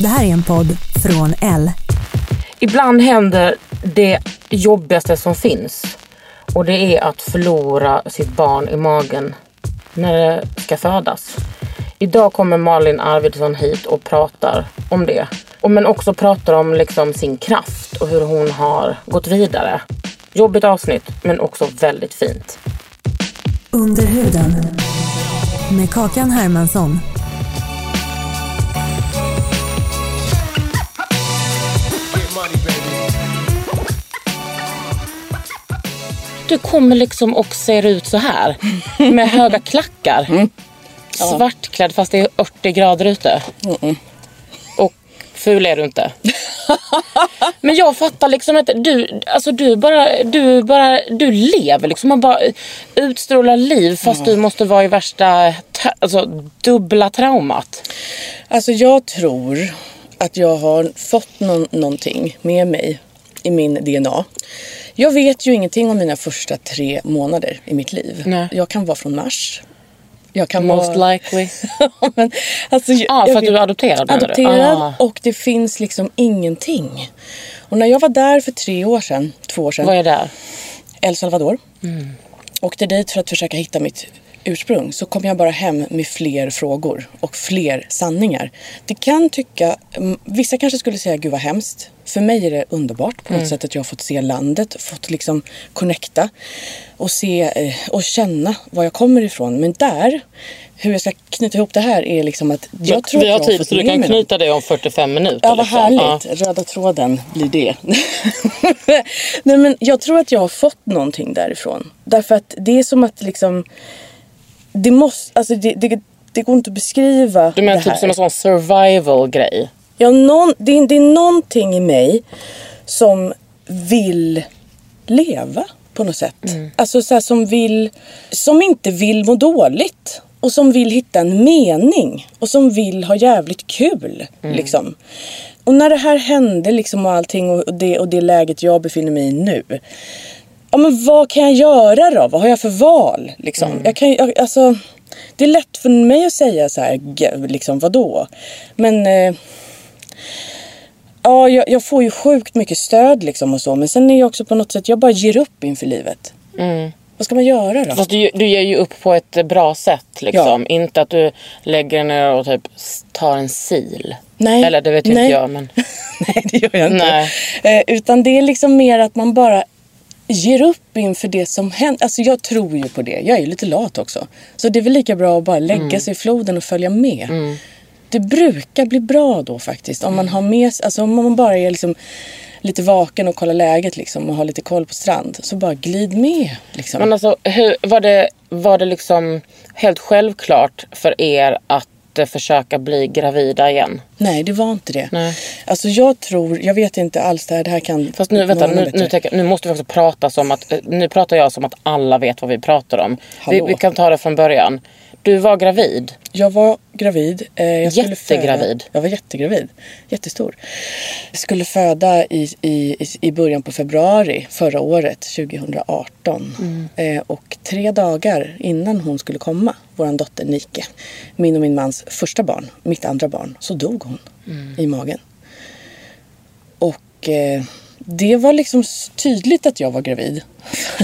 Det här är en podd från L. Ibland händer det jobbigaste som finns. Och det är att förlora sitt barn i magen när det ska födas. Idag kommer Malin Arvidsson hit och pratar om det. Men också pratar om liksom sin kraft och hur hon har gått vidare. Jobbigt avsnitt men också väldigt fint. Under huden. Med Kakan Hermansson. Du kommer liksom och ser ut så här. Med höga klackar. Svartklädd fast det är 80 grader ute. Och ful är du inte. Men jag fattar liksom inte. Du, alltså du bara, du bara, du lever liksom. Man bara utstrålar liv fast du måste vara i värsta, alltså dubbla traumat. Alltså jag tror att jag har fått någon, någonting med mig i min DNA. Jag vet ju ingenting om mina första tre månader i mitt liv. Nej. Jag kan vara från Mars. Jag kan Most vara... likely. Men, alltså, jag- Ah, för jag att du är adopterad? Adopterad Ah. och det finns liksom ingenting. Och när jag var där för tre år sedan, två år sedan. Vad är det? El Salvador. Åkte dit för att försöka hitta mitt ursprung. Så kom jag bara hem med fler frågor och fler sanningar. Det kan tycka, mm, vissa kanske skulle säga gud vad hemskt. För mig är det underbart på något sätt att jag har fått se landet, fått liksom connecta och se eh, och känna var jag kommer ifrån. Men där, hur jag ska knyta ihop det här är liksom att jag tror vi har jag tid så du kan knyta det om 45 minuter. Ja, vad liksom. härligt. Röda tråden blir det. Nej, men jag tror att jag har fått någonting därifrån. Därför att det är som att liksom... Det måste... Alltså det, det, det går inte att beskriva Du menar det typ här. som en sån survival-grej? Ja, någon, det, är- det är någonting i mig som vill leva på något sätt. Alltså så här, som vill... Som inte vill må dåligt. Och som vill hitta en mening. Och som vill ha jävligt kul. Liksom. Och när det här hände liksom och allting och det, och det läget jag befinner mig i nu. Ja men vad kan jag göra då? Vad har jag för val? Liksom? Jag kan, jag, alltså, det är lätt för mig att säga så här, liksom vadå? Men eh, ja, jag, jag får ju sjukt mycket stöd liksom och så. Men sen är jag också på något sätt, jag bara ger upp inför livet. Vad ska man göra då? Fast du, du ger ju upp på ett bra sätt liksom. Inte att du lägger dig ner och typ tar en sil. Nej. Eller det vet ju Nej. inte jag men. Nej, det gör jag inte. Nej. Eh, utan det är liksom mer att man bara ger upp inför det som händer. Alltså jag tror ju på det. Jag är ju lite lat också. Så det är väl lika bra att bara lägga Mm. sig i floden och följa med. Det brukar bli bra då faktiskt. Om man har med alltså om man bara är liksom lite vaken och kollar läget liksom och har lite koll på strand. Så bara glid med. Liksom. Men alltså hur, var, det, var det liksom helt självklart för er att eh, försöka bli gravida igen? Nej, det var inte det. Nej. Alltså jag tror, jag vet inte alls det här, det här kan... Fast nu, vänta, nu, nu, tänker, nu måste vi också prata som att, eh, nu pratar jag som att alla vet vad vi pratar om. Vi, vi kan ta det från början. Du var gravid. Jag var gravid. Eh, jag Jättegravid. Jag var jättegravid. Jättestor. Jag skulle föda i, i, i början på februari förra året, 2018. Eh, och tre dagar innan hon skulle komma, vår dotter Nike, min och min mans första barn, mitt andra barn, så dog hon i magen. Och eh, det var liksom tydligt att jag var gravid.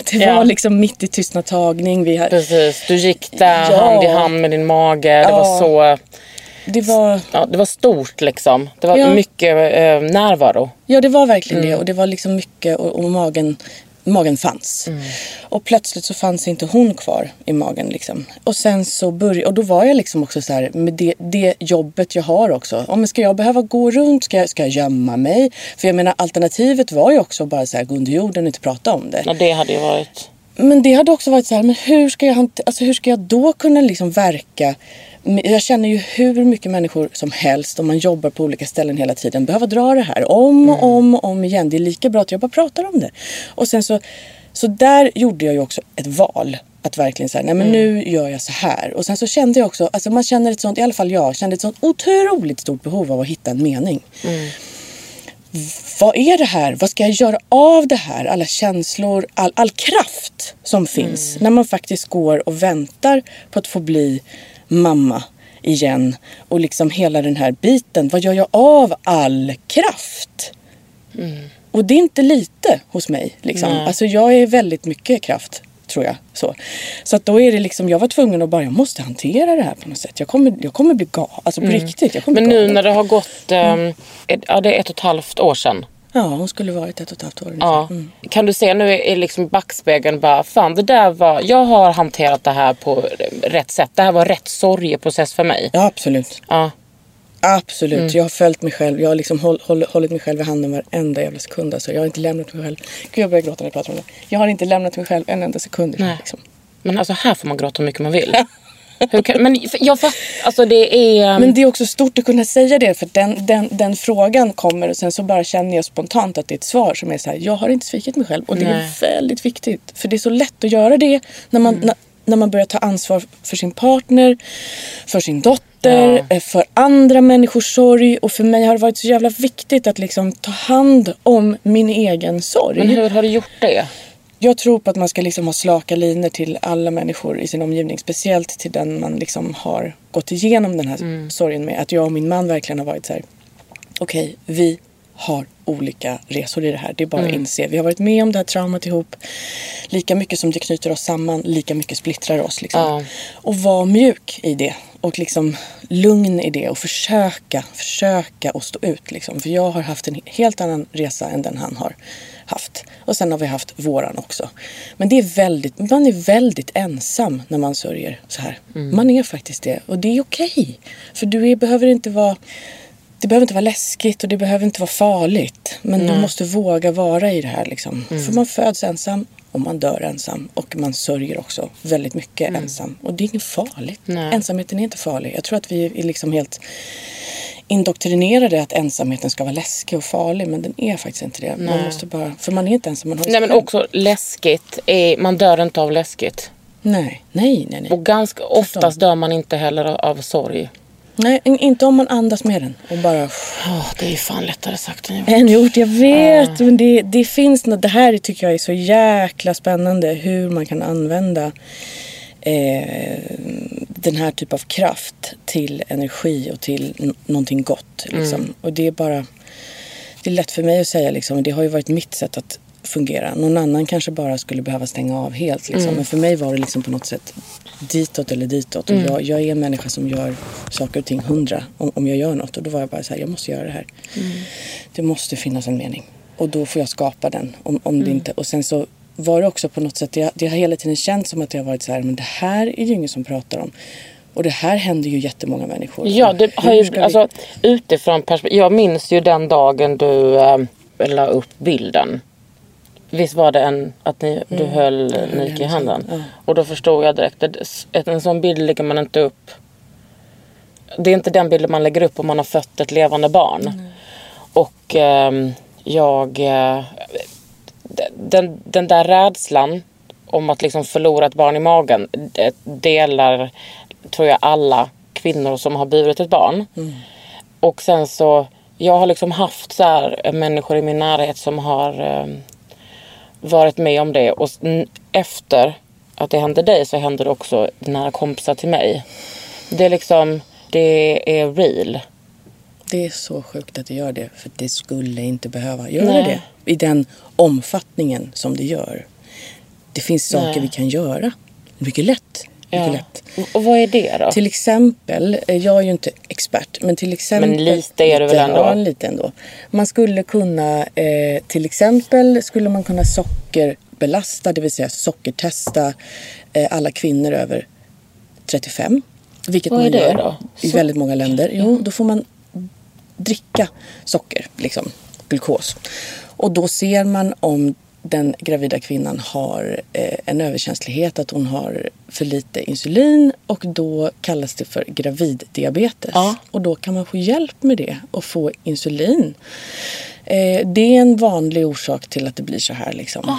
Det Ja. var liksom mitt i tystnadtagning. Vi hade, Precis, du gick där Ja. hand i hand med din mage. Det var Ja. så... det var, Ja, det var stort liksom. Det var Ja. mycket eh, närvaro. ja, det var verkligen det. Och det var liksom mycket och, och magen, magen fanns. Och plötsligt så fanns inte hon kvar i magen. Liksom. Och sen så började, och då var jag liksom också så här med det, det jobbet jag har också. Om ska jag behöva gå runt? Ska jag, ska jag gömma mig? För jag menar alternativet var ju också bara så här gå under jorden och inte prata om det. Ja, det hade ju varit... Men det hade också varit så här, men hur ska jag, alltså hur ska jag då kunna liksom verka? Jag känner ju hur mycket människor som helst om man jobbar på olika ställen hela tiden behöver dra det här om och om och om igen. Det är lika bra att jag bara pratar om det. Och sen så, så där gjorde jag ju också ett val. Att verkligen säga, nej men nu gör jag så här. Och sen så kände jag också, alltså man känner ett sånt, i alla fall jag, kände ett sånt otroligt stort behov av att hitta en mening vad är det här? Vad ska jag göra av det här? Alla känslor, all, all kraft som finns när man faktiskt går och väntar på att få bli mamma igen. Och liksom hela den här biten. Vad gör jag av all kraft? Och det är inte lite hos mig. Liksom. Alltså jag är väldigt mycket kraft. Tror jag. Så, så att då är det liksom, jag var tvungen att bara, jag måste hantera det här på något sätt. Jag kommer, jag kommer bli galen. Alltså på riktigt. Jag kommer Men nu galen. när det har gått... ehm, ett- ja, det är ett och ett halvt år sedan. Ja, hon skulle varit ett och ett halvt år ungefär. Ja. Mm. Kan du se nu i liksom backspegeln bara, fan det där var, jag har hanterat det här på rätt sätt. Det här var rätt sorgeprocess för mig. Ja, absolut. Ja. Absolut. Mm. Jag har följt mig själv. Jag har liksom håll, håll, hållit mig själv i handen varenda jävla sekund. Alltså, jag har inte lämnat mig själv. Gud, jag börjar gråta när jag pratar om det. Jag har inte lämnat mig själv en enda sekund. Nej. Liksom. Men alltså här får man gråta hur mycket man vill. Kan, men jag fattar, alltså det är... Men det är också stort att kunna säga det. För den, den, den frågan kommer och sen så bara känner jag spontant att det är ett svar som är så här. Jag har inte svikit mig själv. Och det Nej. är väldigt viktigt. För det är så lätt att göra det när man, när, när man börjar ta ansvar för sin partner, för sin dotter, eh, för andra människors sorg. Och för mig har det varit så jävla viktigt att liksom ta hand om min egen sorg. Men hur har du gjort det? Jag tror på att man ska liksom ha slaka linor till alla människor i sin omgivning. Speciellt till den man liksom har gått igenom den här sorgen med. Att jag och min man verkligen har varit så här. Okej, vi har olika resor i det här. Det är bara att inse. Vi har varit med om det här traumat ihop. Lika mycket som det knyter oss samman, lika mycket splittrar oss. Liksom. Ja. Och vara mjuk i det. Och liksom lugn i det. Och försöka, försöka att stå ut. Liksom. För jag har haft en helt annan resa än den han har haft. Och sen har vi haft våran också. Men det är väldigt, man är väldigt ensam när man sörjer så här. Man är faktiskt det. Och det är okej. För du är, behöver inte vara det behöver inte vara läskigt och det behöver inte vara farligt. Men du måste våga vara i det här. Liksom. För man föds ensam och man dör ensam. Och man sörjer också väldigt mycket ensam. Och det är inget farligt. Nej. Ensamheten är inte farlig. Jag tror att vi är liksom helt indoktrinerade att ensamheten ska vara läskig och farlig. Men den är faktiskt inte det. Man måste bara, för man är inte ensam. Man har Nej men också läskigt, är, man dör inte av läskigt. Nej, nej, nej. Nej. Och ganska oftast dör man inte heller av sorg. Nej in- inte om man andas med den. Och bara... Oh, det är ju fan lättare sagt än gjort. Än gjort, jag vet. Men det, det finns något, det här tycker jag är så jäkla spännande. Hur man kan använda eh, den här typen av kraft till energi och till n- någonting gott. Liksom. Och det är bara, det är lätt för mig att säga liksom. Det har ju varit mitt sätt att fungera. Någon annan kanske bara skulle behöva stänga av helt. Liksom. Men för mig var det liksom på något sätt ditåt eller ditåt. Och jag, jag är en människa som gör saker och ting hundra om, om jag gör något. Och då var jag bara så här, jag måste göra det här. Det måste finnas en mening. Och då får jag skapa den. Om, om det inte, och sen så var det också på något sätt, det, det har hela tiden känts som att det har varit så här, men det här är ju ingen som pratar om. Och det här händer ju jättemånga människor. Ja, det har ju, vi- alltså, utifrån perspektiv. Jag minns ju den dagen du äh, la upp bilden. Visst var det en, att ni, du höll höll Nike i handen? hand, ja. Och då förstod jag direkt att en sån bild lägger man inte upp. Det är inte den bilden man lägger upp om man har fött ett levande barn. Och ehm, jag... eh, den, den där rädslan om att liksom förlora ett barn i magen delar, tror jag, alla kvinnor som har burit ett barn. Och sen så, jag har liksom haft så här människor i min närhet som har eh, varit med om det. Och efter att det hände dig så hände det också nära kompisar till mig. Det är liksom, det är real. Det är så sjukt att det gör det. För det skulle inte behöva göra Nej. det. I den omfattningen som det gör. Det finns saker Nej. vi kan göra. Mycket lätt. Ja. lätt. Och vad är det då? Till exempel, eh, jag är ju inte expert, men till exempel... Men lite är du väl ändå? Ja, lite ändå. Man skulle kunna, eh, till exempel skulle man kunna sockerbelasta, det vill säga sockertesta eh, alla kvinnor över 35. Vilket Vad är man gör då? i väldigt många länder. Jo, då får man dricka socker, liksom glukos. Och då ser man om den gravida kvinnan har eh, en överkänslighet, att hon har för lite insulin och då kallas det för graviddiabetes. Ja. Och då kan man få hjälp med det och få insulin. Eh, det är en vanlig orsak till att det blir så här. Liksom.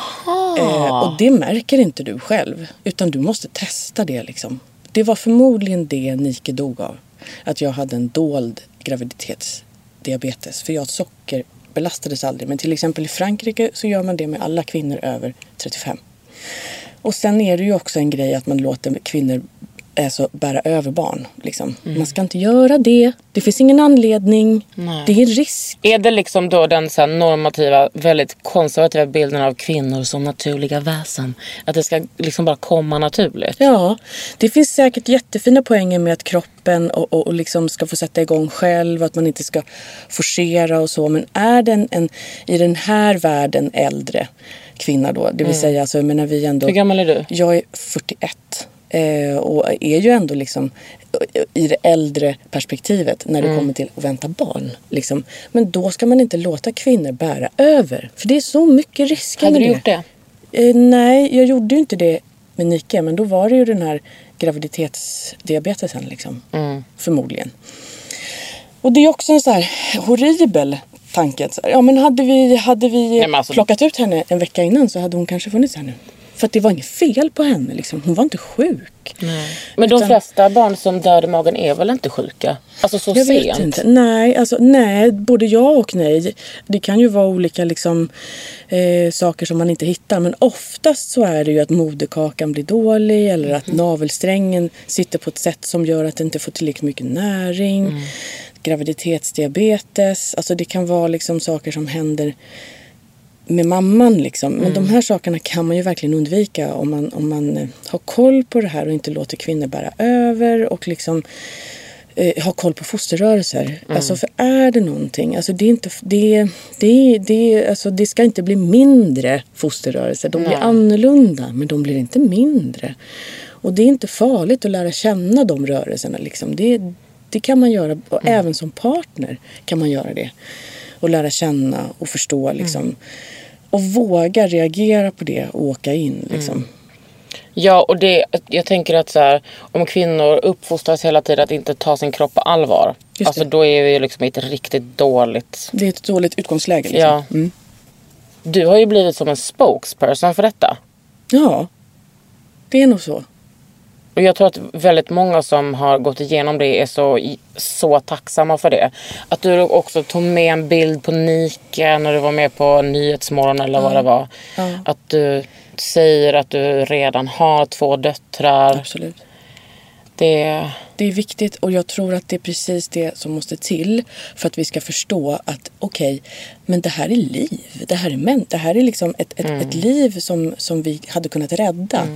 Eh, och det märker inte du själv, utan du måste testa det. Liksom. Det var förmodligen det Nike dog av. Att jag hade en dold graviditetsdiabetes. För jag sockerbelastades aldrig. Men till exempel i Frankrike så gör man det med alla kvinnor över 35. Och sen är det ju också en grej att man låter kvinnor alltså, bära över barn. Liksom. Man ska inte göra det. Det finns ingen anledning. Nej. Det är en risk. Är det liksom då den så normativa, väldigt konservativa bilden av kvinnor som naturliga väsen? Att det ska liksom bara komma naturligt? Ja, det finns säkert jättefina poänger med att kroppen och, och, och liksom ska få sätta igång själv, att man inte ska forcera och så. Men är den en, i den här världen äldre kvinna då, det vill säga, alltså, jag menar vi ändå... Hur gammal är du? Jag är 41 eh, och är ju ändå liksom i det äldre perspektivet när Mm. det kommer till att vänta barn. Liksom. Men då ska man inte låta kvinnor bära över. För det är så mycket risker Hade du gjort det? Eh, nej, jag gjorde ju inte det med Nike. Men då var det ju den här graviditetsdiabetesen liksom. Mm. Förmodligen. Och det är också en så här horribel tanke. Ja men hade vi, hade vi men alltså- plockat ut henne en vecka innan så hade hon kanske funnits här nu. För att det var inget fel på henne liksom. Hon var inte sjuk. Men de Utan- flesta barn som dör i magen är väl inte sjuka? Alltså så Jag sent? vet inte. Nej, alltså, nej, både ja och nej. Det kan ju vara olika liksom, eh, saker som man inte hittar. Men oftast så är det ju att moderkakan blir dålig eller att navelsträngen sitter på ett sätt som gör att den inte får tillräckligt mycket näring. Graviditetsdiabetes. Alltså det kan vara liksom saker som händer med mamman. Liksom. Men de här sakerna kan man ju verkligen undvika om man, om man eh, har koll på det här och inte låter kvinnor bära över. Och liksom eh, ha koll på fosterrörelser. Alltså för är det någonting, alltså det, är inte, det, det, det, alltså det ska inte bli mindre fosterrörelser. De blir Nej. annorlunda men de blir inte mindre. Och det är inte farligt att lära känna de rörelserna. Liksom. Det, det kan man göra, och även som partner kan man göra det. Och lära känna och förstå liksom. Och våga reagera på det och åka in liksom. Ja, och det, jag tänker att så här, om kvinnor uppfostras hela tiden att inte ta sin kropp på allvar. Just Alltså det. då är vi liksom i ett riktigt dåligt... Det är ett dåligt utgångsläge. Liksom. Ja. Mm. Du har ju blivit som en spokesperson för detta. ja, det är nog så. Och jag tror att väldigt många som har gått igenom det är så, så tacksamma för det. Att du också tog med en bild på Nike när du var med på Nyhetsmorgon eller vad det var. Ja. Att du säger att du redan har två döttrar. Absolut. Det, Det är viktigt och jag tror att det är precis det som måste till för att vi ska förstå att okej, men det här är liv. Det här är män. Det här är liksom ett, ett, ett liv som, som vi hade kunnat rädda.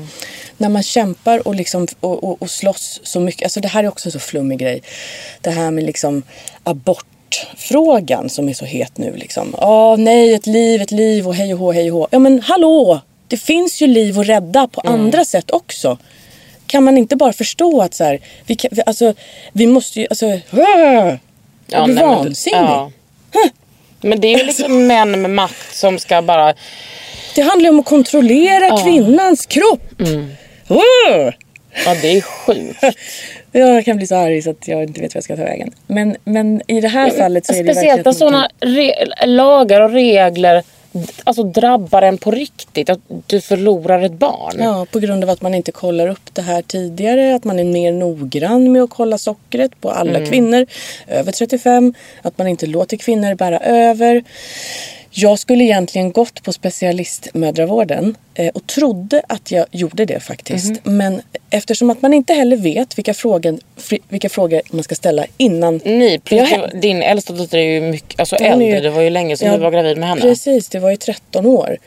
När man kämpar och, liksom, och, och, och slåss så mycket. Alltså det här är också en så flummig grej. Det här med liksom abortfrågan som är så het nu. Liksom. Åh nej, ett liv, ett liv och hej och hå, hej och hå. Ja men hallå! Det finns ju liv att rädda på andra sätt också kan man inte bara förstå att så här, vi, kan, vi, alltså, vi måste ju, alltså, jag blir nej, men- vansinnig. ja. Men det är ju liksom män med makt som ska bara... Det handlar ju om att kontrollera kvinnans kropp. Mm. Ja, det är sjukt. Jag kan bli så arg så att jag inte vet vad jag ska ta vägen. Men, men i det här fallet så är det Speciellt när verkligen att man sådana re- lagar och regler alltså, drabbar en på riktigt. Att du förlorar ett barn. Ja, på grund av att man inte kollar upp det här tidigare. Att man är mer noggrann med att kolla sockret på alla Mm. kvinnor över 35. Att man inte låter kvinnor bära över. Jag skulle egentligen gått på specialistmödravården eh, och trodde att jag gjorde det faktiskt. Mhm. Men eftersom att man inte heller vet vilka frågor, vilka frågor man ska ställa innan Ni, plus din äldsta dotter är ju mycket alltså, äldre. ju- Det var ju länge sedan Ja, du var gravid med henne. Precis, det var ju 13 år.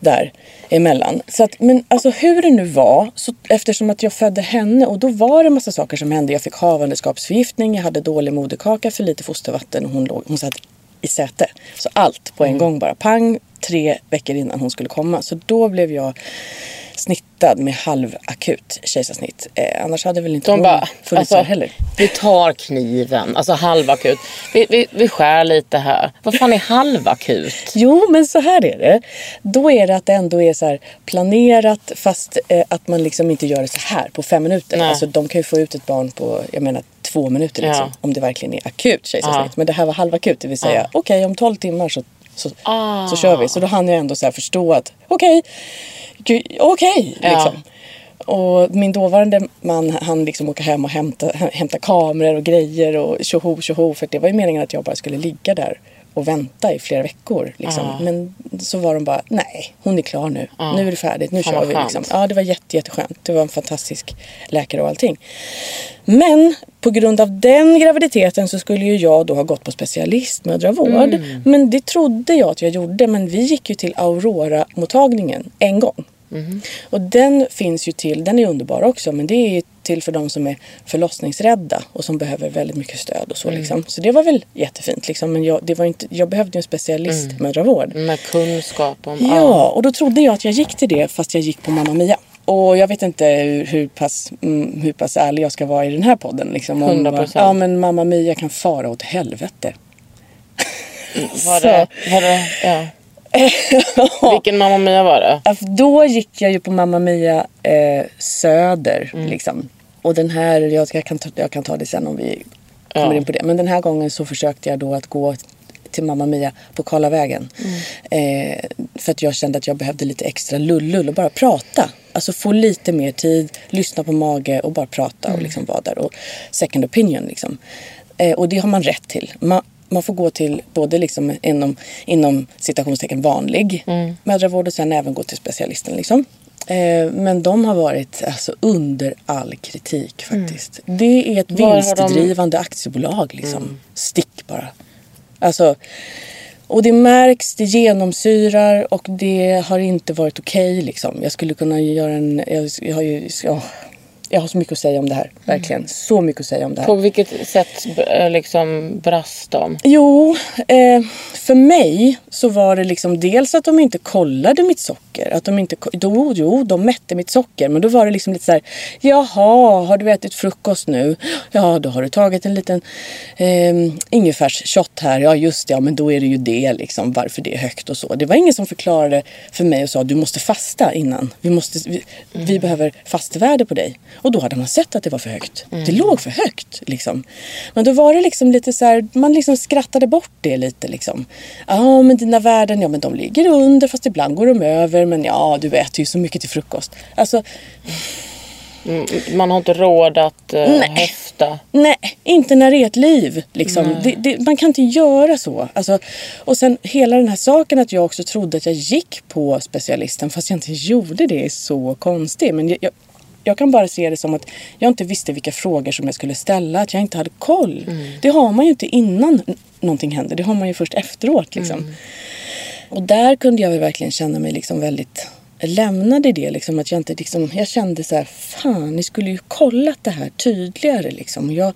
där emellan. Så att, men alltså hur det nu var, så, eftersom att jag födde henne och då var det massa saker som hände. Jag fick havandeskapsförgiftning, jag hade dålig moderkaka, för lite fostervatten och hon, låg, hon satt i säte. Så allt på en gång bara pang, tre veckor innan hon skulle komma. Så då blev jag snittad med halvakut kejsarsnitt. Eh, annars hade väl inte De hon bara, funnits alltså, här heller. vi tar kniven, alltså halvakut. Vi, vi, vi skär lite här. Vad fan är halvakut? Jo, men så här är det. Då är det att det ändå är så planerat fast eh, att man liksom inte gör det så här på fem minuter. Nej. Alltså de kan ju få ut ett barn på, jag menar två minuter liksom. Ja. Om det verkligen är akut kejsarsnitt. Ja. Men det här var halvakut, det vill säga Ja. okej om 12 timmar så, så, Ah. så kör vi. Så då hann jag ändå så här förstå att okej, gud, okej Ja. liksom. Och min dåvarande man han liksom åka hem och hämta, hämta kameror och grejer och tjoho tjoho. För det var ju meningen att jag bara skulle ligga där och vänta i flera veckor. Liksom. Ja. Men så var de bara, nej hon är klar nu. Ja. Nu är det färdigt, nu Fan, kör vi. Liksom. Ja det var jätte, jätteskönt. Det var en fantastisk läkare och allting. Men på grund av den graviditeten så skulle ju jag då ha gått på specialistmödravård. Mm. Men det trodde jag att jag gjorde. Men vi gick ju till Aurora-mottagningen en gång. Mm. Och den finns ju till, den är underbar också, men det är ju till för de som är förlossningsrädda och som behöver väldigt mycket stöd och så Mm. liksom. Så det var väl jättefint liksom, men jag, det var inte, jag behövde ju en specialistmödravård. Med kunskap om... Ja, och då trodde jag att jag gick till det fast jag gick på Mamma Mia. Och jag vet inte hur, hur, pass, mm, hur pass ärlig jag ska vara i den här podden. Liksom, om, 100%. Ja, men Mamma Mia kan fara åt helvete. Var Så. det, var det, ja. Vilken Mamma Mia var det? Då gick jag ju på Mamma Mia eh, Söder. Mm. Liksom. Och den här, jag, jag, kan ta, jag kan ta det sen om vi kommer Ja. in på det. Men den här gången så försökte jag då att gå till Mamma Mia på Karlavägen. Mm. Eh, för att jag kände att jag behövde lite extra lullull och bara prata. Alltså få lite mer tid, lyssna på mage och bara prata Mm. och liksom vara där. Och second opinion liksom. Eh, och det har man rätt till. Man, man får gå till både liksom inom, inom citationstecken vanlig Mm. mödravård och sen även gå till specialisten. Liksom. Eh, men de har varit alltså, under all kritik faktiskt. Det är ett Var har de- vinstdrivande aktiebolag. Liksom. Stick bara. Alltså, och det märks, det genomsyrar och det har inte varit okej. liksom. Jag skulle kunna göra en... Jag, jag, har ju, ja, jag har så mycket att säga om det här. Verkligen. Så mycket att säga om det här. På vilket sätt eh, liksom brast de? Jo, eh, för mig så var det liksom dels att de inte kollade mitt socker. Att de inte, jo, jo, de mätte mitt socker. Men då var det liksom lite så här, jaha, har du ätit frukost nu? Ja, då har du tagit en liten eh, ingefärsshot här. Ja, just det, ja, men då är det ju det liksom, varför det är högt och så. Det var ingen som förklarade för mig och sa, du måste fasta innan. Vi, måste, vi, vi behöver fastvärde på dig. Och då hade man sett att det var för högt. Det låg för högt liksom. Men då var det liksom lite så här, man liksom skrattade bort det lite liksom. Ja, men dina värden, ja men de ligger under fast ibland går de över. Men ja, du äter ju så mycket till frukost. Alltså, Mm, Man har inte råd att uh, Nej. höfta. Nej, inte när det är ett liv. Liksom. Det, det, man kan inte göra så. Alltså, och sen hela den här saken att jag också trodde att jag gick på specialisten fast jag inte gjorde det är så konstigt. Men jag, jag, jag kan bara se det som att jag inte visste vilka frågor som jag skulle ställa. Att jag inte hade koll. Det har man ju inte innan någonting händer. Det har man ju först efteråt. Liksom. Och där kunde jag väl verkligen känna mig liksom väldigt lämnad i det. Liksom, att jag, inte, liksom, jag kände så här, fan ni skulle ju kollat det här tydligare. Liksom. Jag,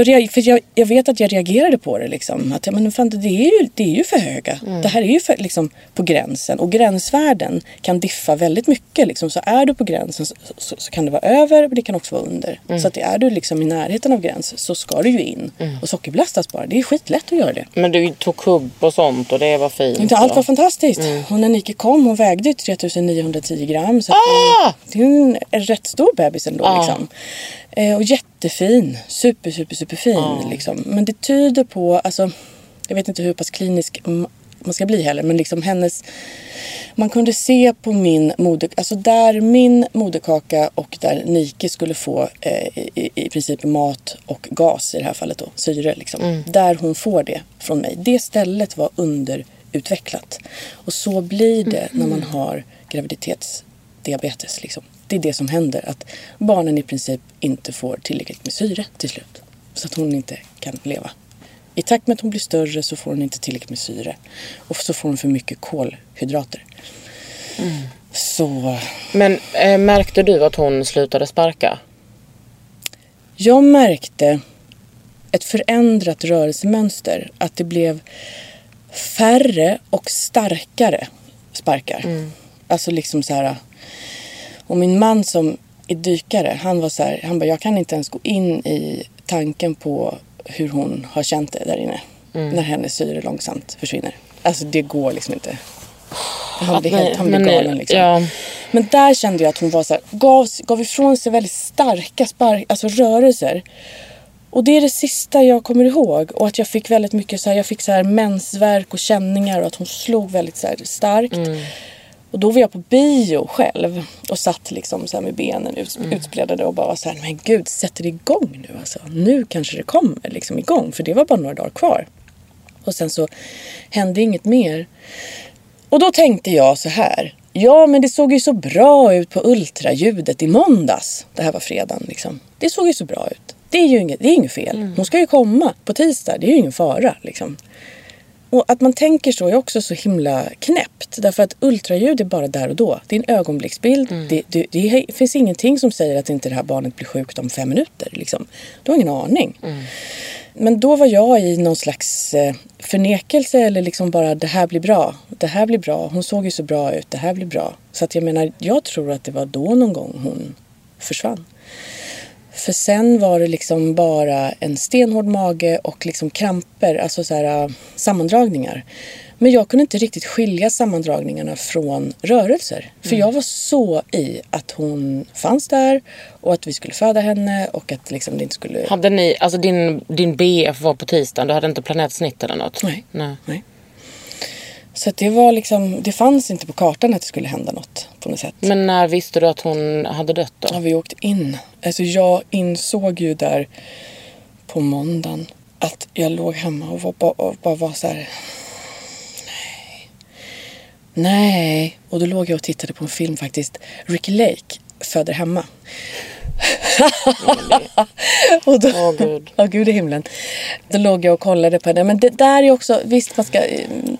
jag, för jag, jag vet att jag reagerade på det. Liksom. Att, men fan, det, är ju, det är ju för höga. Det här är ju för, liksom, på gränsen. Och gränsvärden kan diffa väldigt mycket. Liksom. Så är du på gränsen så, så, så kan det vara över men det kan också vara under. Så att är du liksom i närheten av gräns så ska du ju in. Och sockerbelastas bara. Det är skitlätt att göra det. Men du tog kubb och sånt och det var fint. Inte allt var fantastiskt. Och när Nike kom, hon vägde ju 3910 gram. Så Ah! det är en rätt stor bebis ändå. Ah. Liksom. Eh, och jättefin. Super, super, superfin. Ah. Liksom. Men det tyder på, alltså, jag vet inte hur pass klinisk man ska bli heller, men liksom hennes... Man kunde se på min moder, alltså där min moderkaka och där Nike skulle få eh, i, i princip mat och gas i det här fallet då, syre liksom. Där hon får det från mig. Det stället var underutvecklat. Och så blir det när man har graviditetsdiabetes liksom. Det är det som händer, att barnen i princip inte får tillräckligt med syre till slut. Så att hon inte kan leva. I takt med att hon blir större så får hon inte tillräckligt med syre. Och så får hon för mycket kolhydrater. Så Men eh, märkte du att hon slutade sparka? jag märkte ett förändrat rörelsemönster. Att det blev färre och starkare sparkar. Alltså liksom så här. Och min man som är dykare, han var så här, han bara, jag kan inte ens gå in i tanken på hur hon har känt det där inne. När hennes syre långsamt försvinner. Alltså det går liksom inte. Han blir, helt, han blir galen liksom. ja. Men där kände jag att hon var så här, gav, gav ifrån sig väldigt starka spark, alltså rörelser. Och det är det sista jag kommer ihåg. Och att jag fick väldigt mycket så här, jag fick så här mensvärk och känningar och att hon slog väldigt så starkt. Och då var jag på bio själv och satt liksom så här med benen ut, utspridda och bara så här, men gud, sätter det igång nu alltså? Nu kanske det kommer liksom igång. För det var bara några dagar kvar. Och sen så hände inget mer. Och då tänkte jag så här. Ja, men det såg ju så bra ut på ultraljudet i måndags. Det här var fredagen liksom. Det såg ju så bra ut. Det är ju inget, det är inget fel. Hon ska ju komma på tisdag. Det är ju ingen fara liksom. Och att man tänker så är också så himla knäppt. Därför att ultraljud är bara där och då. Det är en ögonblicksbild. Det, det, det finns ingenting som säger att inte det här barnet blir sjukt om fem minuter. Liksom. Du har ingen aning. Men då var jag i någon slags eh, förnekelse eller liksom bara det här blir bra. Det här blir bra. Hon såg ju så bra ut. Det här blir bra. Så att jag menar, jag tror att det var då någon gång hon försvann. För sen var det liksom bara en stenhård mage och liksom kramper, alltså så här, äh, sammandragningar. Men jag kunde inte riktigt skilja sammandragningarna från rörelser. För jag var så i att hon fanns där och att vi skulle föda henne och att liksom det inte skulle... Hade ni, alltså din, din BF var på tisdagen, du hade inte planerat snitt eller något? Nej. Nej. Nej. Så att det var liksom, det fanns inte på kartan att det skulle hända något på något sätt. Men när visste du att hon hade dött då? Ja, vi åkte in. Alltså jag insåg ju där på måndagen att jag låg hemma och var, bara, och bara var så här. Nej. Nej. Och då låg jag och tittade på en film faktiskt. Ricky Lake föder hemma. och då, Åh, Gud. Ja, gud i himlen. Då låg jag och kollade på det. Men det där är också, visst man ska,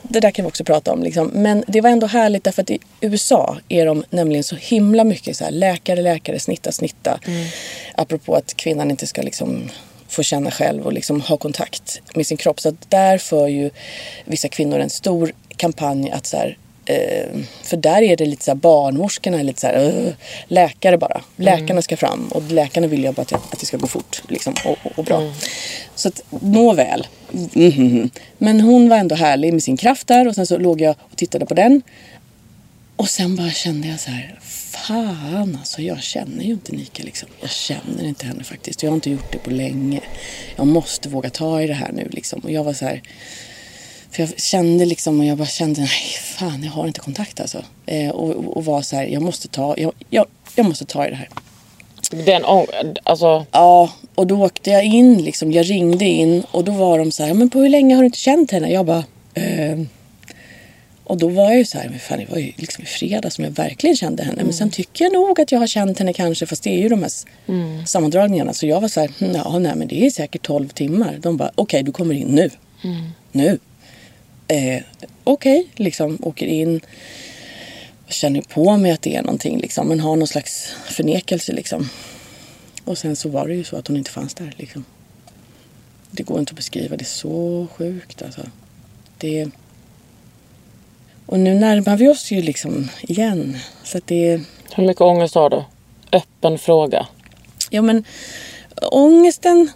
det där kan vi också prata om. Liksom. Men det var ändå härligt därför att i USA är de nämligen så himla mycket så här, läkare, läkare, snitta, snitta. Apropå att kvinnan inte ska liksom få känna själv och liksom ha kontakt med sin kropp. Så där för ju vissa kvinnor en stor kampanj att så här, för där är det lite så här barnmorskorna är lite så här, eh, läkare bara. Läkarna ska fram och läkarna vill ju bara att, att det ska gå fort liksom, och, och, och bra. Så att nåväl. Mhm. Men hon var ändå härlig med sin kraft där och sen så låg jag och tittade på den. Och sen bara kände jag så här, fan alltså jag känner ju inte Nika liksom. Jag känner inte henne faktiskt. Jag har inte gjort det på länge. Jag måste våga ta i det här nu liksom. Och jag var så här, för jag kände liksom och jag bara kände, nej fan jag har inte kontakt alltså. Eh, och, och var så här, jag måste ta, jag, jag, jag måste ta i det här. Den, alltså, Ja, och då åkte jag in liksom. Jag ringde in och då var de så här, men på hur länge har du inte känt henne? Jag bara, ehm. Och då var jag ju så här, men fan det var ju liksom i fredags som jag verkligen kände henne. Men sen tycker jag nog att jag har känt henne kanske, fast det är ju de här s- sammandragningarna. Så jag var så här, "Hm, ja nej men det är säkert 12 timmar. De bara, okej du kommer in nu. Nu. Eh, okej, liksom åker in. Känner på mig att det är någonting liksom. Men har någon slags förnekelse liksom. Och sen så var det ju så att hon inte fanns där liksom. Det går inte att beskriva, det är så sjukt alltså. Det... Och nu närmar vi oss ju liksom igen. Så att det... hur mycket ångest har du? Öppen fråga. Ja men ångesten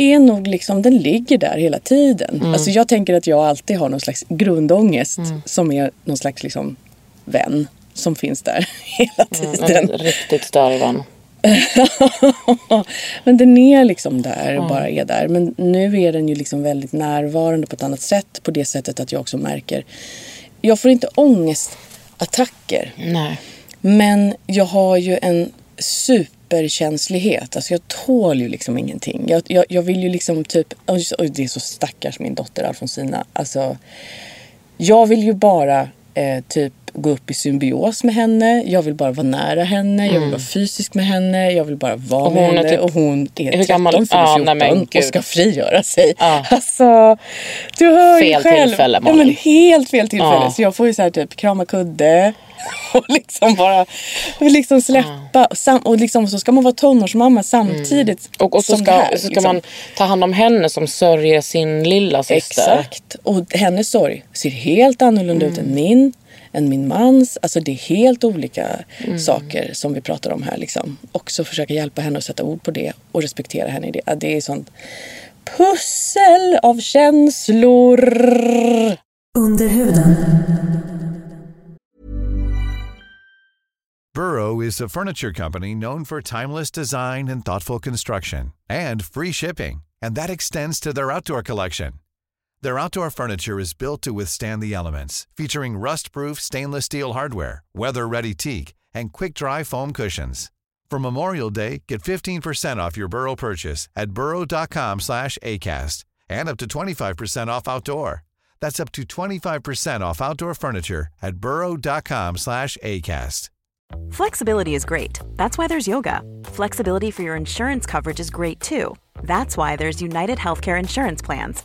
är nog liksom, den ligger där hela tiden. Alltså jag tänker att jag alltid har någon slags grundångest som är någon slags liksom vän som finns där hela tiden. En riktigt stark vän. men den är liksom där och bara är där. Men nu är den ju liksom väldigt närvarande på ett annat sätt. På det sättet att jag också märker. Jag får inte ångestattacker. Nej. Men jag har ju en hyperkänslighet. Alltså jag tål ju liksom ingenting. Jag, jag, jag vill ju liksom typ... Oj, oj, det är så stackars min dotter Alfonsina. Alltså, jag vill ju bara eh, typ gå upp i symbios med henne. Jag vill bara vara nära henne. Jag vill vara fysisk med henne. Jag vill bara vara Och med hon är henne. typ- och hon är hur 13, gammal- fyller Ja, 14 nej och ska frigöra sig. Ja. Alltså, du hör ju Fel själv. tillfälle, ja, men. Helt fel tillfälle. Ja. Så jag får ju så här typ krama kudde. Och liksom bara liksom släppa. Och, sam- och liksom, så ska man vara tonårsmamma samtidigt. Mm. Och, och så ska, här, så ska liksom. man ta hand om henne som sörjer sin lilla syster. Exakt. Och hennes sorg ser helt annorlunda ut än min. Än min mans. Alltså det är helt olika saker som vi pratar om här. Liksom. Också försöka hjälpa henne att sätta ord på det. Och respektera henne i det. Det är sånt pussel av känslor. Under huden. Burrow is a furniture company known for timeless design and thoughtful construction and free shipping, and that extends to their outdoor collection. Their outdoor furniture is built to withstand the elements, featuring rust-proof stainless steel hardware, weather-ready teak, and quick-dry foam cushions. For Memorial Day, get 15% off your Burrow purchase at burrow.com slash ACAST and up to 25% off outdoor. That's up to 25% off outdoor furniture at burrow.com slash ACAST. Flexibility is great. That's why there's yoga. Flexibility for your insurance coverage is great too. That's why there's United Healthcare Insurance Plans.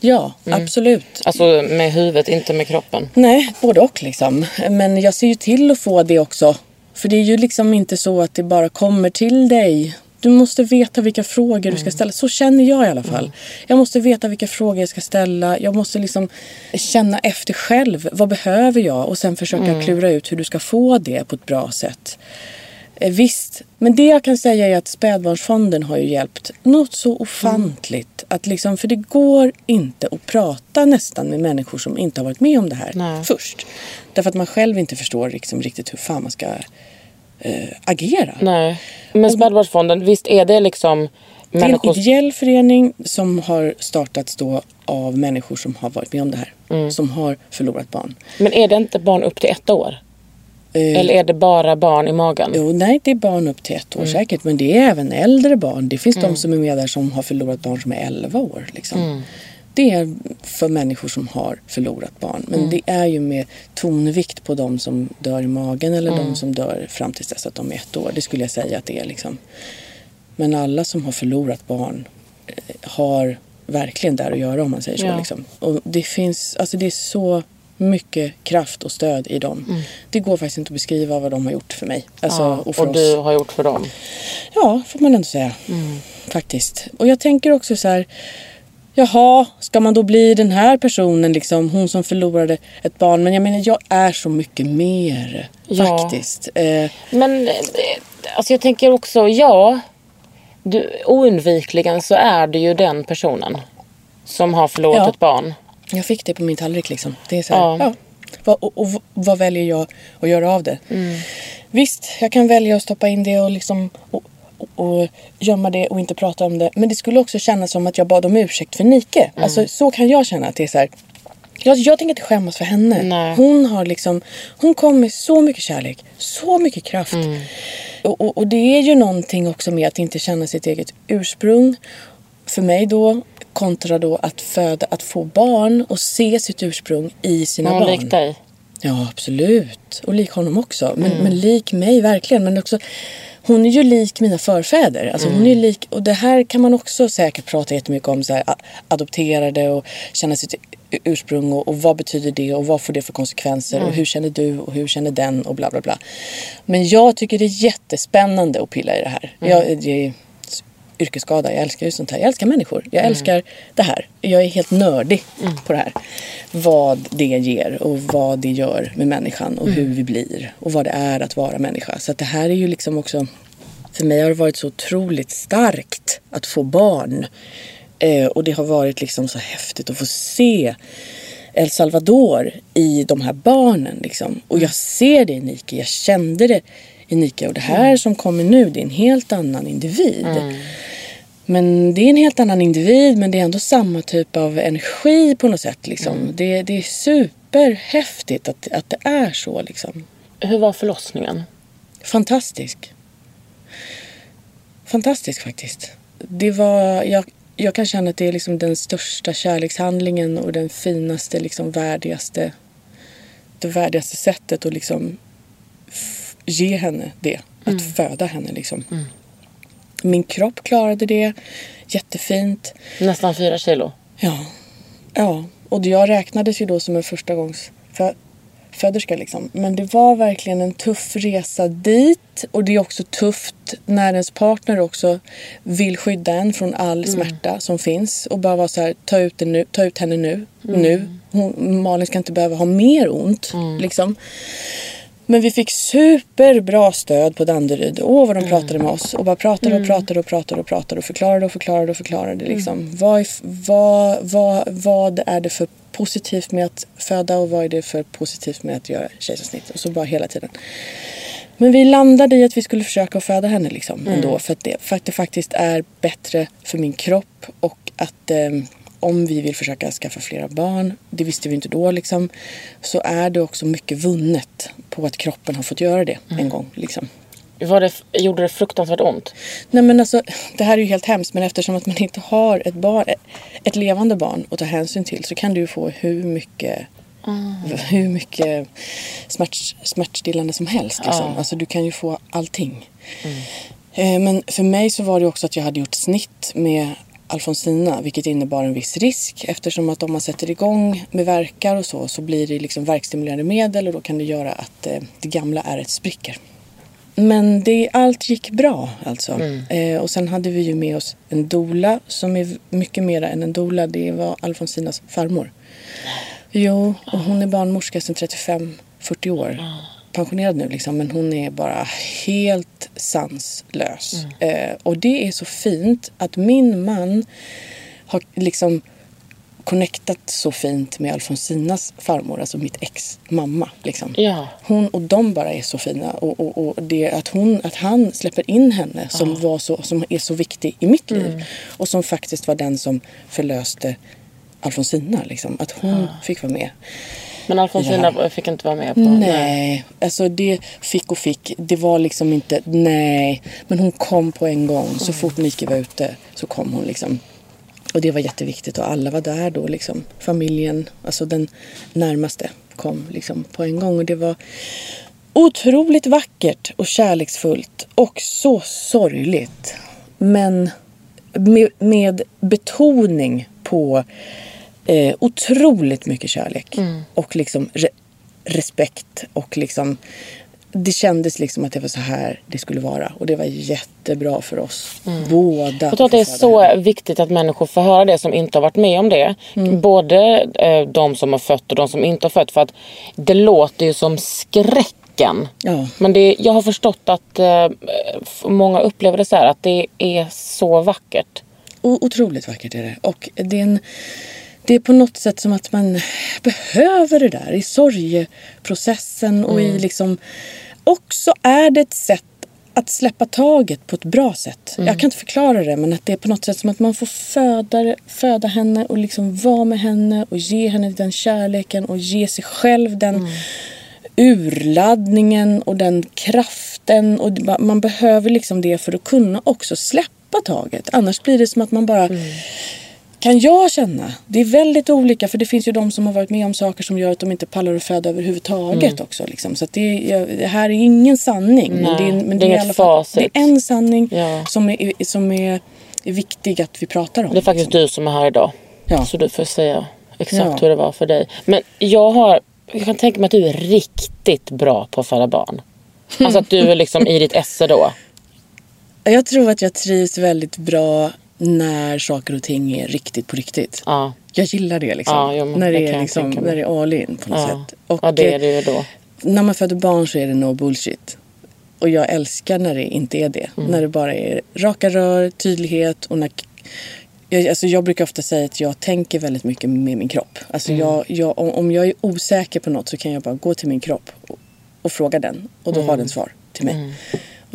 Ja, absolut. Alltså med huvudet, inte med kroppen. Nej, både och liksom. Men jag ser ju till att få det också. För det är ju liksom inte så att det bara kommer till dig. Du måste veta vilka frågor du ska ställa. Så känner jag i alla fall. Jag måste veta vilka frågor jag ska ställa. Jag måste liksom känna efter själv. Vad behöver jag? Och sen försöka klura ut hur du ska få det på ett bra sätt. Eh, Visst, men det jag kan säga är att spädbarnsfonden har ju hjälpt något så ofantligt. Att liksom, för det går inte att prata nästan med människor som inte har varit med om det här Nej. först. Därför att man själv inte förstår liksom riktigt hur fan man ska eh, agera. Nej. Men spädbarnsfonden, visst är det liksom Det är en ideell förening som har startats då av människor som har varit med om det här. Mm. Som har förlorat barn. Men är det inte barn upp till ett år? Eh, Eller är det bara barn i magen? Jo, nej, det är barn upp till ett år säkert. Men det är även äldre barn. Det finns de som är med där som har förlorat barn som är 11 år. Liksom. Det är för människor som har förlorat barn. Men det är ju med tonvikt på de som dör i magen eller de som dör fram tills dess att de är ett år. Det skulle jag säga att det är. Liksom. Men alla som har förlorat barn eh, har verkligen där att göra om man säger så. Ja. Liksom. Och det finns, alltså det är så mycket kraft och stöd i dem. Det går faktiskt inte att beskriva vad de har gjort för mig. Alltså, Ja, och för och du har gjort för dem? Ja, får man ändå säga. Mm. Faktiskt. Och jag tänker också så här. Jaha, ska man då bli den här personen, liksom, hon som förlorade ett barn? Men jag menar, jag är så mycket mer. Ja. Faktiskt. Eh, Men eh, alltså jag tänker också, ja. Du, oundvikligen så är det ju den personen som har förlorat Ja. ett barn. Jag fick det på min tallrik liksom. Det är så här, Ja. ja. Vad, och, och vad väljer jag att göra av det? Mm. Visst, jag kan välja att stoppa in det och liksom och, och, gömma det och inte prata om det. Men det skulle också kännas som att jag bad om ursäkt för Nike. Mm. Alltså så kan jag känna att det är så här. Jag, jag tänker inte skämmas för henne. Nej. Hon har liksom, hon kom med så mycket kärlek, så mycket kraft. Mm. Och, och, och det är ju någonting också med att inte känna sitt eget ursprung. För mig då, kontra då att föda, att få barn och se sitt ursprung i sina Någon barn. lik dig. Ja, absolut. Och lik honom också. Men, Mm. men lik mig verkligen. Men också, hon är ju lik mina förfäder. Alltså, Hon är Mm. lik, och det här kan man också säkert prata jättemycket om. Så här, adopterade och känna sitt ursprung. Och, och vad betyder det och vad får det för konsekvenser. Mm. Och hur känner du och hur känner den och bla bla bla. Men jag tycker det är jättespännande att pilla i det här. Mm. Jag, det yrkesskada. Jag älskar ju sånt här. Jag älskar människor. Jag Mm. älskar det här. Jag är helt nördig på det här. Vad det ger och vad det gör med människan Mm. och hur vi blir. Och vad det är att vara människa. Så det här är ju liksom också... För mig har det varit så otroligt starkt att få barn. Eh, och det har varit liksom så häftigt att få se El Salvador i de här barnen. Liksom. Och jag ser det i Nike. Jag kände det Inika och det här som kommer nu det är en helt annan individ. Men det är en helt annan individ men det är ändå samma typ av energi på något sätt. Liksom. Det, det är superhäftigt att, att det är så. Liksom. Hur var förlossningen? Fantastisk. Fantastisk faktiskt. Det var, jag, jag kan känna att det är liksom den största kärlekshandlingen och den finaste, liksom värdigaste, det värdigaste sättet att liksom ge henne det. Att föda henne liksom. Min kropp klarade det jättefint. Nästan fyra kilo. Ja. ja. Och jag räknades ju då som en första gångs fö- föderska liksom. Men det var verkligen en tuff resa dit. Och det är också tufft när ens partner också vill skydda en från all smärta som finns. Och bara vara så här, ta ut, det nu, ta ut henne nu. Nu. Hon, Malin ska inte behöva ha mer ont. Liksom. Men vi fick superbra stöd på Danderyd. Åh vad de pratade med oss. Och bara pratade och pratade och pratade och pratade och förklarade och förklarade och förklarade. Liksom. Vad, är, vad, vad, vad är det för positivt med att föda och vad är det för positivt med att göra kejsarsnitt? Och så bara hela tiden. Men vi landade i att vi skulle försöka föda henne liksom ändå. För att, det, för att det faktiskt är bättre för min kropp och att eh, om vi vill försöka skaffa flera barn, det visste vi inte då liksom, så är det också mycket vunnet på att kroppen har fått göra det en gång. Liksom. Var det, gjorde det fruktansvärt ont? Nej men alltså, det här är ju helt hemskt men eftersom att man inte har ett, barn, ett levande barn att ta hänsyn till så kan du ju få hur mycket hur mycket smärt, smärtstillande som helst. Liksom. Alltså, du kan ju få allting. Eh, Men för mig så var det också att jag hade gjort snitt med Alfonsina vilket innebar en viss risk eftersom att om man sätter igång med verkar och så så blir det liksom verkstimulerande medel och då kan det göra att eh, det gamla ärret spricker. Men det, allt gick bra alltså. Eh, och sen hade vi ju med oss en dola som är mycket mer än en dola. Det var Alfonsinas farmor. Jo, och hon är barnmorska sedan 35-40 år. Pensionerad nu liksom, men hon är bara helt sanslös. Eh, och det är så fint att min man har liksom connectat så fint med Alfonsinas farmor, alltså mitt ex mamma. Liksom. Ja. Hon och de bara är så fina. Och, och, och det att, hon, att han släpper in henne som, var så, som är så viktig i mitt liv. Och som faktiskt var den som förlöste Alfonsina. Liksom. Att hon fick vara med. Men Alfonsina fick inte vara med på... Nej, alltså det fick och fick. Det var liksom inte, nej. Men hon kom på en gång. Så fort Nike var ute så kom hon liksom. Och det var jätteviktigt och alla var där då liksom. Familjen, alltså den närmaste kom liksom på en gång. Och det var otroligt vackert och kärleksfullt. Och så sorgligt. Men med, med betoning på eh, otroligt mycket kärlek. Och liksom re, respekt. Och liksom det kändes liksom att det var så här det skulle vara. Och det var jättebra för oss båda. Jag tror att det är så henne. viktigt att människor får höra det som inte har varit med om det. Både eh, de som har fött och de som inte har fött. För att det låter ju som skräcken. Ja. Men det, jag har förstått att eh, många upplever det så här att det är så vackert. O- otroligt vackert är det. Och det är, en, det är på något sätt som att man behöver det där i sorgeprocessen och i liksom... Också är det ett sätt att släppa taget på ett bra sätt. Jag kan inte förklara det men att det är på något sätt som att man får föda, föda henne och liksom vara med henne och ge henne den kärleken och ge sig själv den urladdningen och den kraften. Och man behöver liksom det för att kunna också släppa taget. Annars blir det som att man bara kan jag känna. Det är väldigt olika för det finns ju de som har varit med om saker som gör att de inte pallar att föda överhuvudtaget också. Liksom. Så det, är, det här är ingen sanning. men Nej, det är, men det är i inget alla fall. Det är en sanning Ja. som, är, som är, är viktig att vi pratar om. Det är faktiskt du som är här idag. Ja. Så du får säga exakt Ja. hur det var för dig. Men jag har, jag kan tänka mig att du är riktigt bra på att föda barn. Alltså att du är liksom i ditt esse då. Jag tror att jag trivs väldigt bra när saker och ting är riktigt på riktigt. Ja. Jag gillar det liksom. Ja, men när, det är jag liksom när det är all in på något Ja. sätt. Och, ja, det är eh, det ju då. När man föder barn så är det no bullshit. Och jag älskar när det inte är det. Mm. När det bara är raka rör, tydlighet och när... Jag, alltså jag brukar ofta säga att jag tänker väldigt mycket med min kropp. Alltså Mm. jag, jag, om, om jag är osäker på något så kan jag bara gå till min kropp och, och fråga den. Och då Mm. har den svar till mig.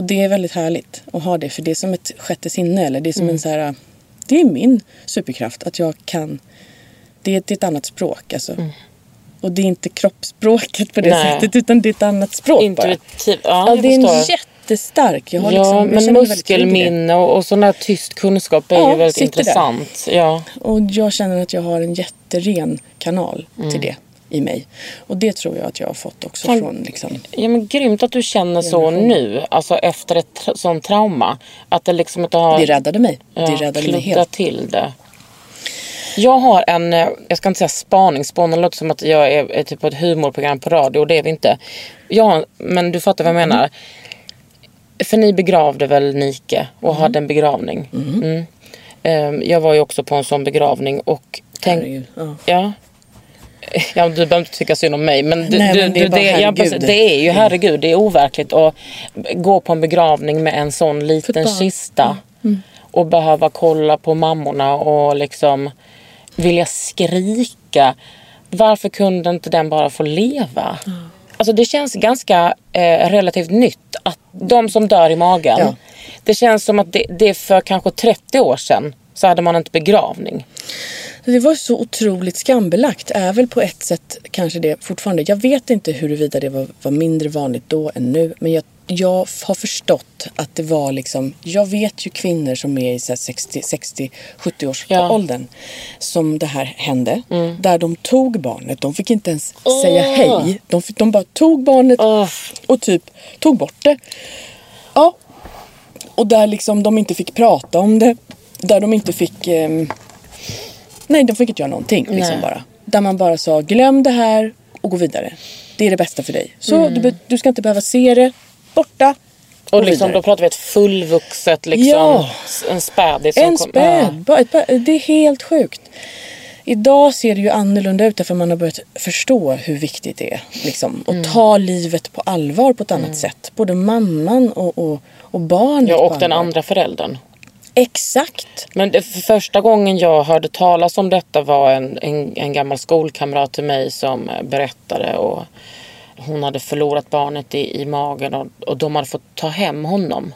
Och det är väldigt härligt att ha det. För det är som ett sjätte sinne. Eller det är som en så här, det är min superkraft. Att jag kan, det är, det är ett annat språk. Alltså. Och det är inte kroppsspråket på det Nej. sättet. Utan det är ett annat språk. Intuitivt. Ja, Ja, det är en jättestark. Jag har Ja, liksom, men muskelminne och, och sån där tyst kunskap är Ja, ju väldigt där. intressant. Ja. Och jag känner att jag har en jätteren kanal Mm. till det i mig. Och det tror jag att jag har fått också Fan. från liksom, ja, men grymt att du känner så Generation. nu, alltså efter ett tra- sånt trauma. Att det liksom inte har det räddade mig. ja, det räddade mig helt. till det. Jag har en, eh, jag ska inte säga spaningsspån, det låter som att jag är, är typ på ett humorprogram på radio och det är vi inte. Jag men du fattar vad jag menar. För ni begravde väl Nike och hade en begravning? Mm. Ehm, Jag var ju också på en sån begravning och tänk, Herregud, ja. Ja. Ja, du behöver inte tycka synd om mig. Men, du, Nej, men det är du, det, ja, herregud. precis, det är ju herregud, det är overkligt att gå på en begravning med en sån liten barn. Mm. kista. Och behöva kolla på mammorna och liksom vilja skrika. Varför kunde inte den bara få leva? Alltså det känns ganska eh, relativt nytt att de som dör i magen. Ja. Det känns som att det, det är för kanske 30 år sedan så hade man inte begravning. Det var så otroligt skambelagt. Är väl på ett sätt kanske det fortfarande. Jag vet inte huruvida det var, var mindre vanligt då än nu. Men jag, jag har förstått att det var liksom. Jag vet ju kvinnor som är i så här 60, 60 70 års Ja. åldern. Som det här hände. Där de tog barnet. De fick inte ens säga hej. De, fick, de bara tog barnet Åh. och typ tog bort det. Ja. Och där liksom de inte fick prata om det. Där de inte fick... ehm, nej, de fick inte göra någonting. Liksom bara. Där man bara sa glöm det här och gå vidare. Det är det bästa för dig. Så Mm. du, du ska inte behöva se det. Borta. Och liksom, då pratar vi ett fullvuxet, liksom, Ja. en spädis. En kom- späd. Ba- Det är helt sjukt. Idag ser det ju annorlunda ut därför man har börjat förstå hur viktigt det är. Liksom, och Mm. ta livet på allvar på ett annat sätt. Både mamman och, och, och barnet Ja, och den andra föräldern. Exakt. Men det, för första gången jag hörde talas om detta var en, en, en gammal skolkamrat till mig som eh, berättade. Och hon hade förlorat barnet i, i magen och, och de hade fått ta hem honom.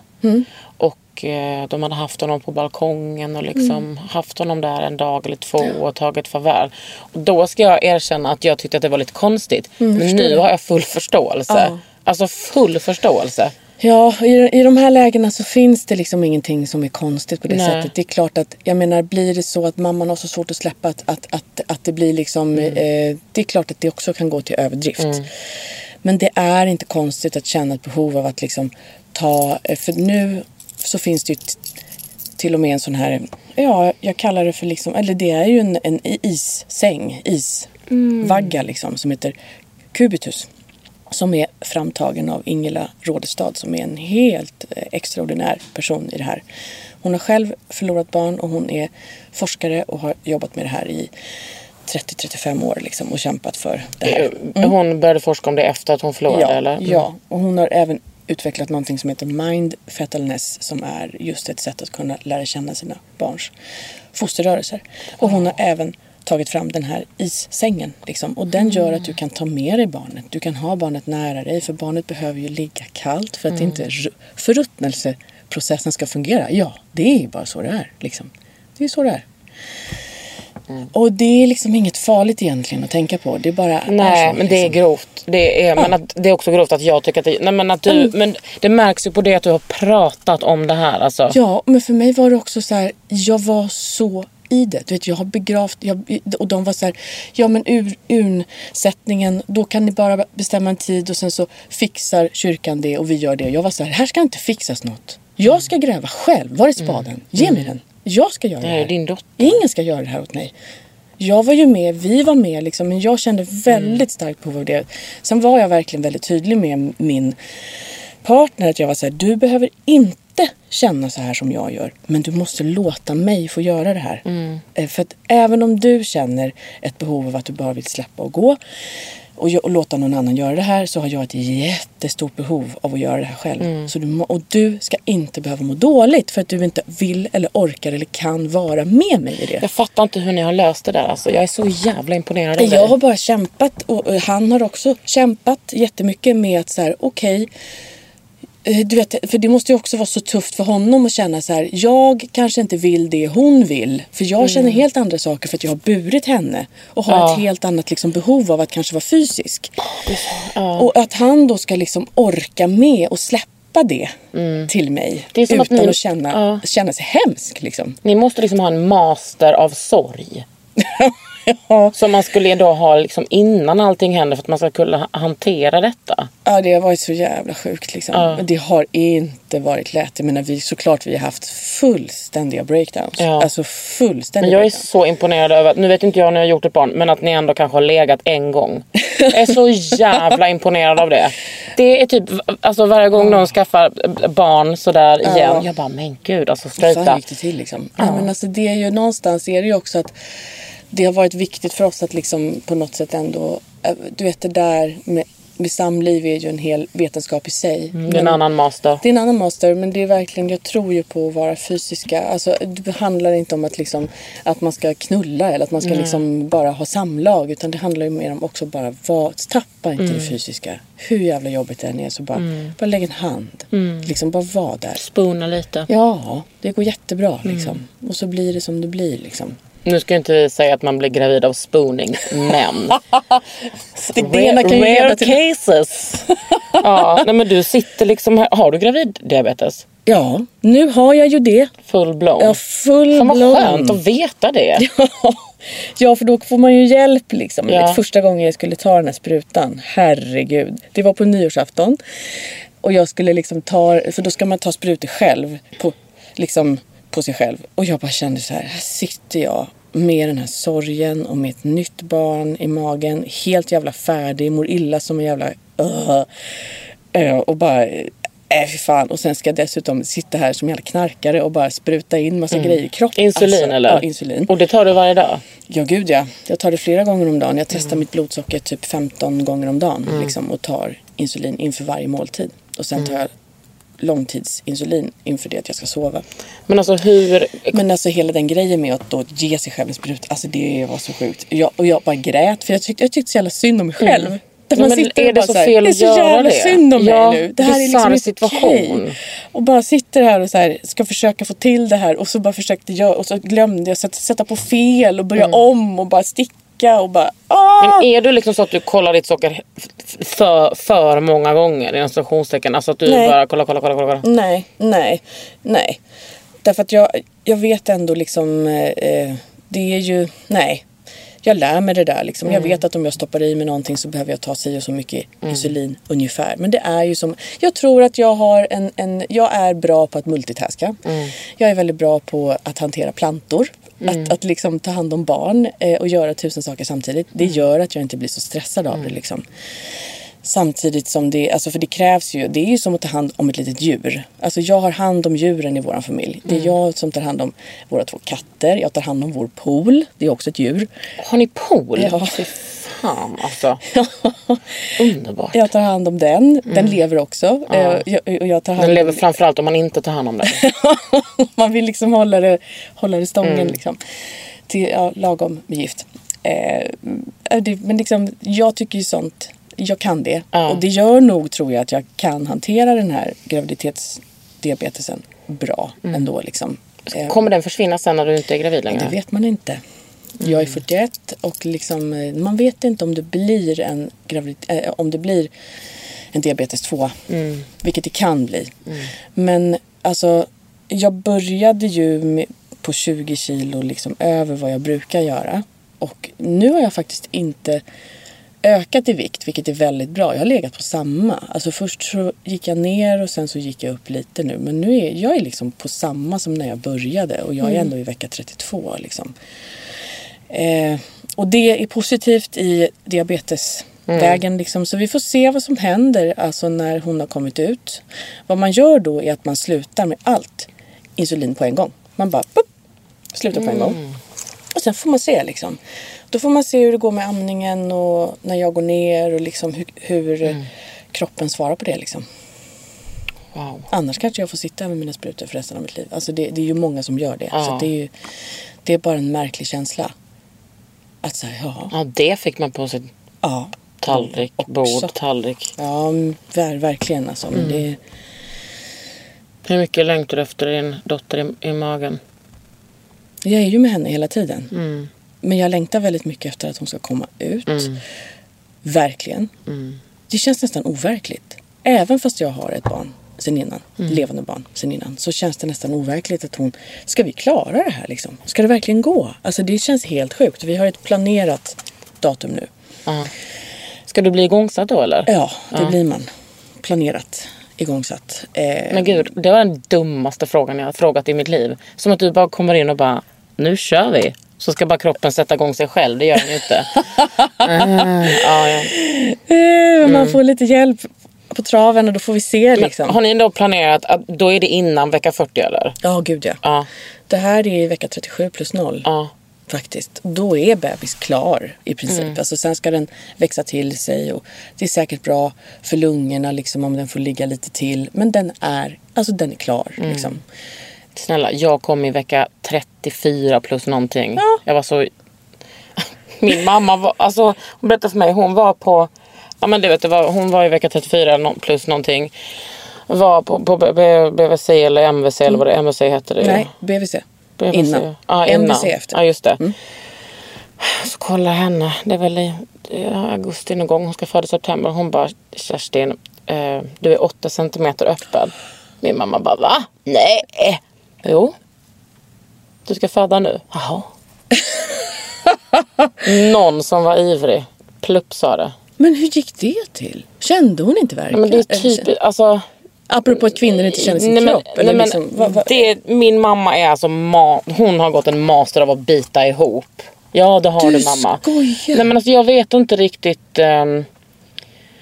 Och eh, de hade haft honom på balkongen och liksom haft honom där en dag eller två och tagit farväl. Och då ska jag erkänna att jag tyckte att det var lite konstigt. Men nu har jag full förståelse. Ja. Alltså full förståelse. Ja, i, i de här lägena så finns det liksom ingenting som är konstigt på det Nej. sättet. Det är klart att, jag menar, blir det så att mamman har så svårt att släppa att, att, att, att det blir liksom, Mm. eh, det är klart att det också kan gå till överdrift. Men det är inte konstigt att känna ett behov av att liksom ta, eh, för nu så finns det ju till och med en sån här, ja jag kallar det för liksom, eller det är ju en, en issäng, isvagga liksom som heter kubitus. Som är framtagen av Ingela Rådestad som är en helt eh, extraordinär person i det här. Hon har själv förlorat barn och hon är forskare och har jobbat med det här i 30-35 år liksom och kämpat för det här. Hon började forska om det efter att hon förlorade Ja, eller? ja, och hon har även utvecklat någonting som heter Mind Fetalness som är just ett sätt att kunna lära känna sina barns fosterrörelser. Och hon har även tagit fram den här issängen. Liksom. Och den gör att du kan ta med dig barnet. Du kan ha barnet nära dig för barnet behöver ju ligga kallt för att inte ru- förruttnelseprocessen ska fungera. Ja, det är ju bara så det är. Liksom. Det är så det är. Och det är liksom inget farligt egentligen att tänka på. Det är bara Nej, är så, men det är liksom. grovt. Det är, men att, det är också grovt att jag tycker att det, nej, men att du, Mm. men det märks ju på det att du har pratat om det här. Alltså. Ja, men för mig var det också så här, jag var så i det. Du vet, jag har begravt, jag, och de var så här, ja men ur, urnsättningen, då kan ni bara bestämma en tid och sen så fixar kyrkan det och vi gör det. Jag var så här, här ska inte fixas något. Jag ska gräva själv, var är spaden? Ge mig den. Jag ska göra det Det här är här. din dotter. Ingen ska göra det här åt mig. Jag var ju med, vi var med liksom, men jag kände väldigt starkt behov av det. Sen var jag verkligen väldigt tydlig med min partner att jag var så här, du behöver inte känna så här som jag gör. Men du måste låta mig få göra det här. Eh, För att även om du känner ett behov av att du bara vill släppa och gå och, och låta någon annan göra det här så har jag ett jättestort behov av att göra det här själv. Så du, och du ska inte behöva må dåligt för att du inte vill eller orkar eller kan vara med mig i det. Jag fattar inte hur ni har löst det där. Alltså. Jag är så jävla imponerad av Jag har bara kämpat och han har också kämpat jättemycket med att så här, okej, eh, du vet, för det måste ju också vara så tufft för honom att känna så här. Jag kanske inte vill det hon vill. För jag känner helt andra saker för att jag har burit henne. Och har Ja. ett helt annat liksom, behov av att kanske vara fysisk. Och att han då ska liksom orka med och släppa det till mig. Mm. Det som att utan ni- att känna, Ja. känna sig hemsk liksom. Ni måste liksom ha en master av sorg. ja. Som man skulle då ha liksom innan allting händer för att man ska kunna ha- hantera detta. Ja, det har varit så jävla sjukt liksom. Ja. Men det har inte varit lätt. Jag menar, vi, såklart vi har haft fullständiga breakdowns. Ja. Alltså fullständiga Men jag är breakdowns. så imponerad över, att- nu vet inte jag när jag har gjort ett barn, men att ni ändå kanske har legat en gång. Jag är så jävla imponerad av det. Det är typ, alltså varje gång någon skaffar barn sådär igen, jag bara men gud alltså Så straighta. gick det till liksom. Ja. men alltså, det är ju någonstans är det ju också att det har varit viktigt för oss att liksom på något sätt ändå, äh, du vet det där med, med samliv är ju en hel vetenskap i sig. Mm, Det är en annan master. Det är en annan master men det är verkligen, jag tror ju på att vara fysiska. Alltså det handlar inte om att, liksom, att man ska knulla eller att man ska liksom bara ha samlag. Utan det handlar ju mer om också bara, var, tappa inte det fysiska. Hur jävla jobbigt det än är så bara, bara lägg en hand. Liksom bara vara där. Spoona lite. Ja, det går jättebra liksom. Och så blir det som det blir liksom. Nu ska jag inte säga att man blir gravid av spooning, men ena kan ju rare cases. ja, nej men du sitter liksom här. Har du graviddiabetes? Ja, nu har jag ju det. Full blown? Ja, full Fan vad blown. skönt att veta det. Ja, för då får man ju hjälp liksom. Ja. Första gången jag skulle ta den här sprutan, herregud. Det var på nyårsafton. Och jag skulle liksom ta, för då ska man ta sprutor själv. På, liksom på sig själv. Och jag bara kände så här, här sitter jag med den här sorgen och med ett nytt barn i magen. Helt jävla färdig, mår illa som en jävla... Uh, uh, och bara... Äh, fy fan. Och sen ska jag dessutom sitta här som jävla knarkare och bara spruta in massa grejer i kroppen. Mm. Insulin Alltså, eller? Ja, insulin. Och det tar du varje dag? Ja, gud ja. Jag tar det flera gånger om dagen. Jag testar mitt blodsocker typ 15 gånger om dagen. Liksom, och tar insulin inför varje måltid. Och sen tar jag långtidsinsulin inför det att jag ska sova. Men alltså hur... Men alltså hela den grejen med att då ge sig själv en spruta. Alltså det var så sjukt. Jag, och jag bara grät för jag tyckte, jag tyckte så jävla synd om mig själv. Där Ja, man men sitter är det så så här, fel det är att så göra jävla det? synd om Ja, mig nu. Det här är liksom inte situation. okej. Och bara sitter här och så här, ska försöka få till det här och så bara försökte jag och så glömde jag sätta, sätta på fel och börja om och bara sticka och bara ah! Mm. Men är du liksom så att du kollar ditt socker för, för många gånger inom citationstecken? Alltså att du Nej. bara kollar, kollar, kollar, kollar. Nej, nej, nej. Därför att jag, jag vet ändå liksom, eh, det är ju, nej. Jag lär mig det där liksom. Jag vet att om jag stoppar i mig någonting så behöver jag ta si och så mycket insulin ungefär. Men det är ju som, jag tror att jag har en, en jag är bra på att multitaska. Jag är väldigt bra på att hantera plantor. Att, att liksom ta hand om barn eh, och göra tusen saker samtidigt. Det gör att jag inte blir så stressad av det liksom. Samtidigt som det, alltså för det krävs ju, det är ju som att ta hand om ett litet djur. Alltså jag har hand om djuren i vår familj. Det är Mm. jag som tar hand om våra två katter. Jag tar hand om vår pool. Det är också ett djur. Har ni pool? Ja. Fy fan alltså. Underbart. Jag tar hand om den. Den lever också. Eh, Jag, och jag tar hand Mm. Den lever framförallt om man inte tar hand om den. Man vill liksom hålla det, hålla det stången Mm. liksom. Till ja, lagom med gift. Eh, det, men liksom, jag tycker ju sånt, jag kan det. Ja. Och det gör nog tror jag att jag kan hantera den här graviditetsdiabetesen bra Mm. ändå liksom. Eh, Kommer den försvinna sen när du inte är gravid längre? det vet man inte. Jag är 41 och liksom, eh, man vet inte om det blir en gravid, eh, om det blir en diabetes 2. Vilket det kan bli. Men alltså, jag började ju med, på 20 kilo liksom över vad jag brukar göra. Och nu har jag faktiskt inte ökat i vikt, vilket är väldigt bra. Jag har legat på samma. Alltså först så gick jag ner och sen så gick jag upp lite nu. Men nu är jag är liksom på samma som när jag började och jag är ändå i vecka 32 liksom. Eh, och det är positivt i diabetesvägen. Liksom. Så vi får se vad som händer alltså när hon har kommit ut. Vad man gör då är att man slutar med allt insulin på en gång. Man bara pop, slutar på en gång. Och sen får man se liksom. Då får man se hur det går med amningen och när jag går ner och liksom hur, hur kroppen svarar på det liksom. Wow. Annars kanske jag får sitta med mina sprutor för resten av mitt liv. Alltså det, det är ju många som gör det. Ja. Så det är ju det är bara en märklig känsla. Att säga ja, Ja, det fick man på sin ja. tallrik, Också. bord, tallrik. Ja, mm, ver, verkligen alltså. Men det, Hur mycket längtar du efter din dotter i, i magen? Jag är ju med henne hela tiden. Mm. Men jag längtar väldigt mycket efter att hon ska komma ut. Mm. Verkligen. Det känns nästan overkligt. Även fast jag har ett barn sen innan, Mm. levande barn sen innan, så känns det nästan overkligt att hon, ska vi klara det här liksom? Ska det verkligen gå? Alltså det känns helt sjukt. Vi har ett planerat datum nu. Ja. Ska du bli igångsatt då eller? Ja, det blir man. Planerat, igångsatt. Eh, Men gud, det var den dummaste frågan jag har frågat i mitt liv. Som att du bara kommer in och bara, nu kör vi. Så ska bara kroppen sätta igång sig själv, det gör den ju inte. Ah, ja, ja. eh, Man får lite hjälp på traven och då får vi se liksom. Har ni då planerat att då är det innan vecka 40 eller? Ja, gud ja. Ja. Det här är vecka 37 plus 0. ja. Faktiskt. Då är bebis klar i princip. Mm. Alltså, sen ska den växa till sig och det är säkert bra för lungorna liksom, om den får ligga lite till. Men den är, alltså, den är klar. Mm. Liksom. Snälla, jag kom i vecka 34 plus någonting. Jag var så... Min mamma var, alltså hon berättade för mig, hon var på, ja men du vet, det var, hon var i vecka 34 nå- plus någonting. Var på, på BVC eller MVC eller vad det MVC heter det. Nej, BVC. BVC. Innan. Ja, innan. MVC efter. Ja, just det. Så kolla henne. Det är väl i augusti någon gång. Hon ska föda i september. Hon bara, Kerstin, eh, du är åtta centimeter öppen. Min mamma bara, va? Nej. Jo. Du ska föda nu. Jaha. Någon som var ivrig. Plupp sa det. Men hur gick det till? Kände hon inte verkligen? Men det är typ, alltså. Apropå att kvinnor inte känner sin Nej, men, kropp. nej, Eller men liksom, vad, vad, Det, min mamma är alltså, ma- hon har gått en master av att bita ihop. Ja det har Du du, mamma. skojar. Nej men alltså jag vet inte riktigt. ehm,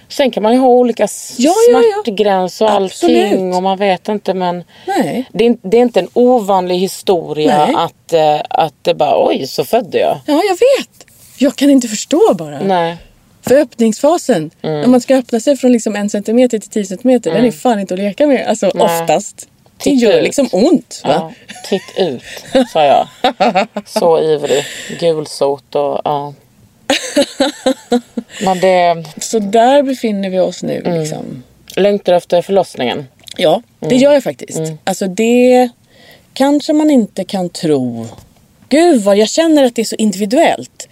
sen kan man ju ha olika Ja, ja, ja. smärtgräns och Absolut. allting och man vet inte men. Det är, det är inte en ovanlig historia Nej. att, eh, att det bara oj så födde jag. Ja, jag vet. Jag kan inte förstå bara. Nej. För öppningsfasen, Mm. när man ska öppna sig från liksom en centimeter till tio centimeter, den är fan inte att leka med. Alltså Nej. oftast. Det Titta gör ut. liksom ont. Va? Ja, titt ut sa jag. Så ivrig. Gulsot och ja. Men det Så där befinner vi oss nu. Mm. Liksom. längtar efter förlossningen. Ja, det Mm. gör jag faktiskt. Alltså det kanske man inte kan tro. Gud vad jag känner att det är så individuellt.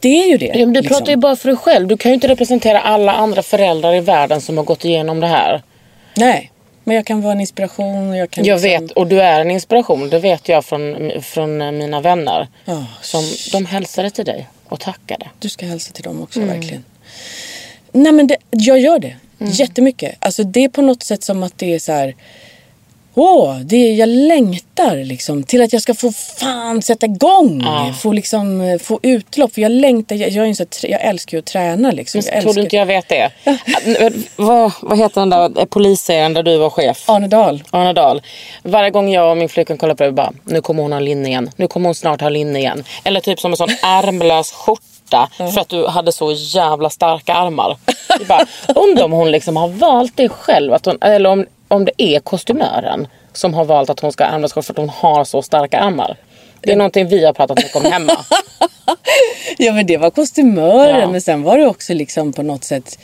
Det är ju det. Ja, men du liksom. pratar ju bara för dig själv. Du kan ju inte representera alla andra föräldrar i världen som har gått igenom det här. Nej, men jag kan vara en inspiration. Och jag kan Jag liksom... vet, och du är en inspiration. Det vet jag från, från mina vänner. Ja, Som, de hälsade till dig och tackade. Du ska hälsa till dem också Mm. verkligen. Nej men det, jag gör det. Jättemycket. Alltså det är på något sätt som att det är så här. Åh, det jag längtar liksom till att jag ska få fan sätta igång. Ja. Få, liksom, eh, få utlopp. För jag längtar, jag, jag, är trä- jag älskar ju att träna liksom. Jag tror du inte jag vet det? Vad, vad heter den där eh, polisserien där du var chef? Arne Dahl. Arne Dahl. Varje gång jag och min flickvän kollar på det, bara, nu kommer hon ha linne igen. Nu kommer hon snart ha linne igen. Eller typ som en sån ärmlös skjorta för att du hade så jävla starka armar. Bara, undrar om hon liksom har valt det själv. Att hon, eller om, om det är kostymören som har valt att hon ska ha skjorta för att hon har så starka armar. Det är någonting vi har pratat mycket om hemma. Ja men det var kostymören Ja. men sen var det också liksom på något sätt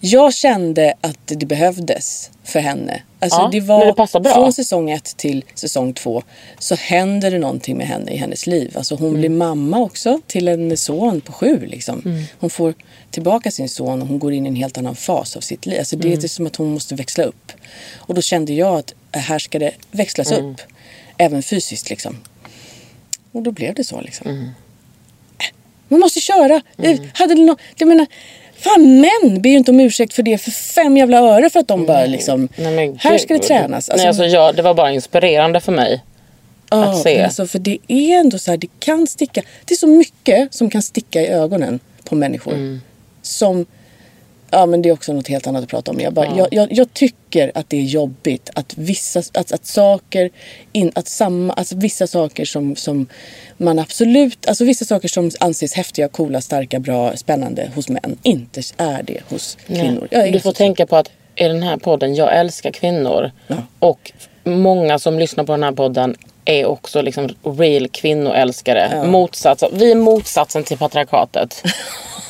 jag kände att det behövdes för henne. Alltså Ja, det var det från säsong ett till säsong två så händer det någonting med henne i hennes liv. Alltså hon Mm. blir mamma också till en son på sju liksom. Mm. Hon får tillbaka sin son och hon går in i en helt annan fas av sitt liv. Alltså det Mm. är som att hon måste växla upp. Och då kände jag att här ska det växlas Mm. upp. Även fysiskt liksom. Och då blev det så liksom. Mm. Man måste köra. Eh, Hade det nå- jag menar, fan män ber ju inte om ursäkt för det för fem jävla öre för att de bara liksom, Nej, här ska det tränas. Nej, alltså, jag, det var bara inspirerande för mig. ja, att se. Alltså, för det är ändå så här, det kan sticka. Det är så mycket som kan sticka i ögonen på människor. Mm. Som, ja men det är också något helt annat att prata om. Jag, bara, jag, jag, jag tycker att det är jobbigt att vissa, att, att saker, in, att samma, alltså vissa saker som, som man absolut, alltså vissa saker som anses häftiga, coola, starka, bra, spännande hos män, inte är det hos kvinnor. Är Du får så- tänka på att i den här podden, jag älskar kvinnor. Ja. Och många som lyssnar på den här podden är också liksom real kvinnoälskare. Motsats, vi är motsatsen till patriarkatet.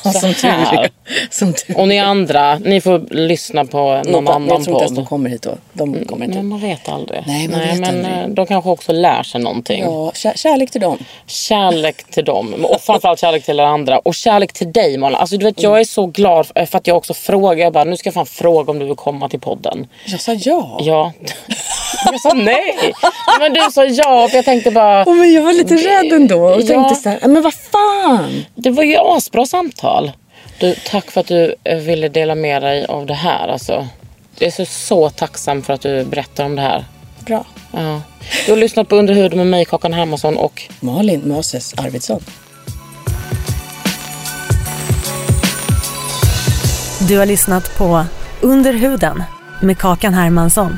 Så som här. Som Och ni andra, ni får lyssna på någon Något- annan Jag tror inte ens podd. de kommer hit då. De kommer inte. Men man vet aldrig. Nej, man vet men aldrig. eh, de kanske också lär sig någonting. Ja, kär, kärlek till dem. Kärlek till dem och framförallt kärlek till er andra. Och kärlek till dig Malin. Alltså, du vet, Mm. jag är så glad för för att jag också frågar. Jag bara, nu ska jag fan fråga om du vill komma till podden. Jag sa ja. Ja. Jag sa nej. Men du sa ja för jag tänkte bara. Åh, men jag var lite rädd ändå och Ja. tänkte så här, men vad fan. Det var ju asbra samtal. Du, tack för att du eh, ville dela med dig av det här. Alltså. Jag är så, så tacksam för att du berättar om det här. Bra. Ja. Du har lyssnat på Underhuden med mig, Kakan Hermansson och Malin Moses Arvidsson. Du har lyssnat på Under huden med Kakan Hermansson.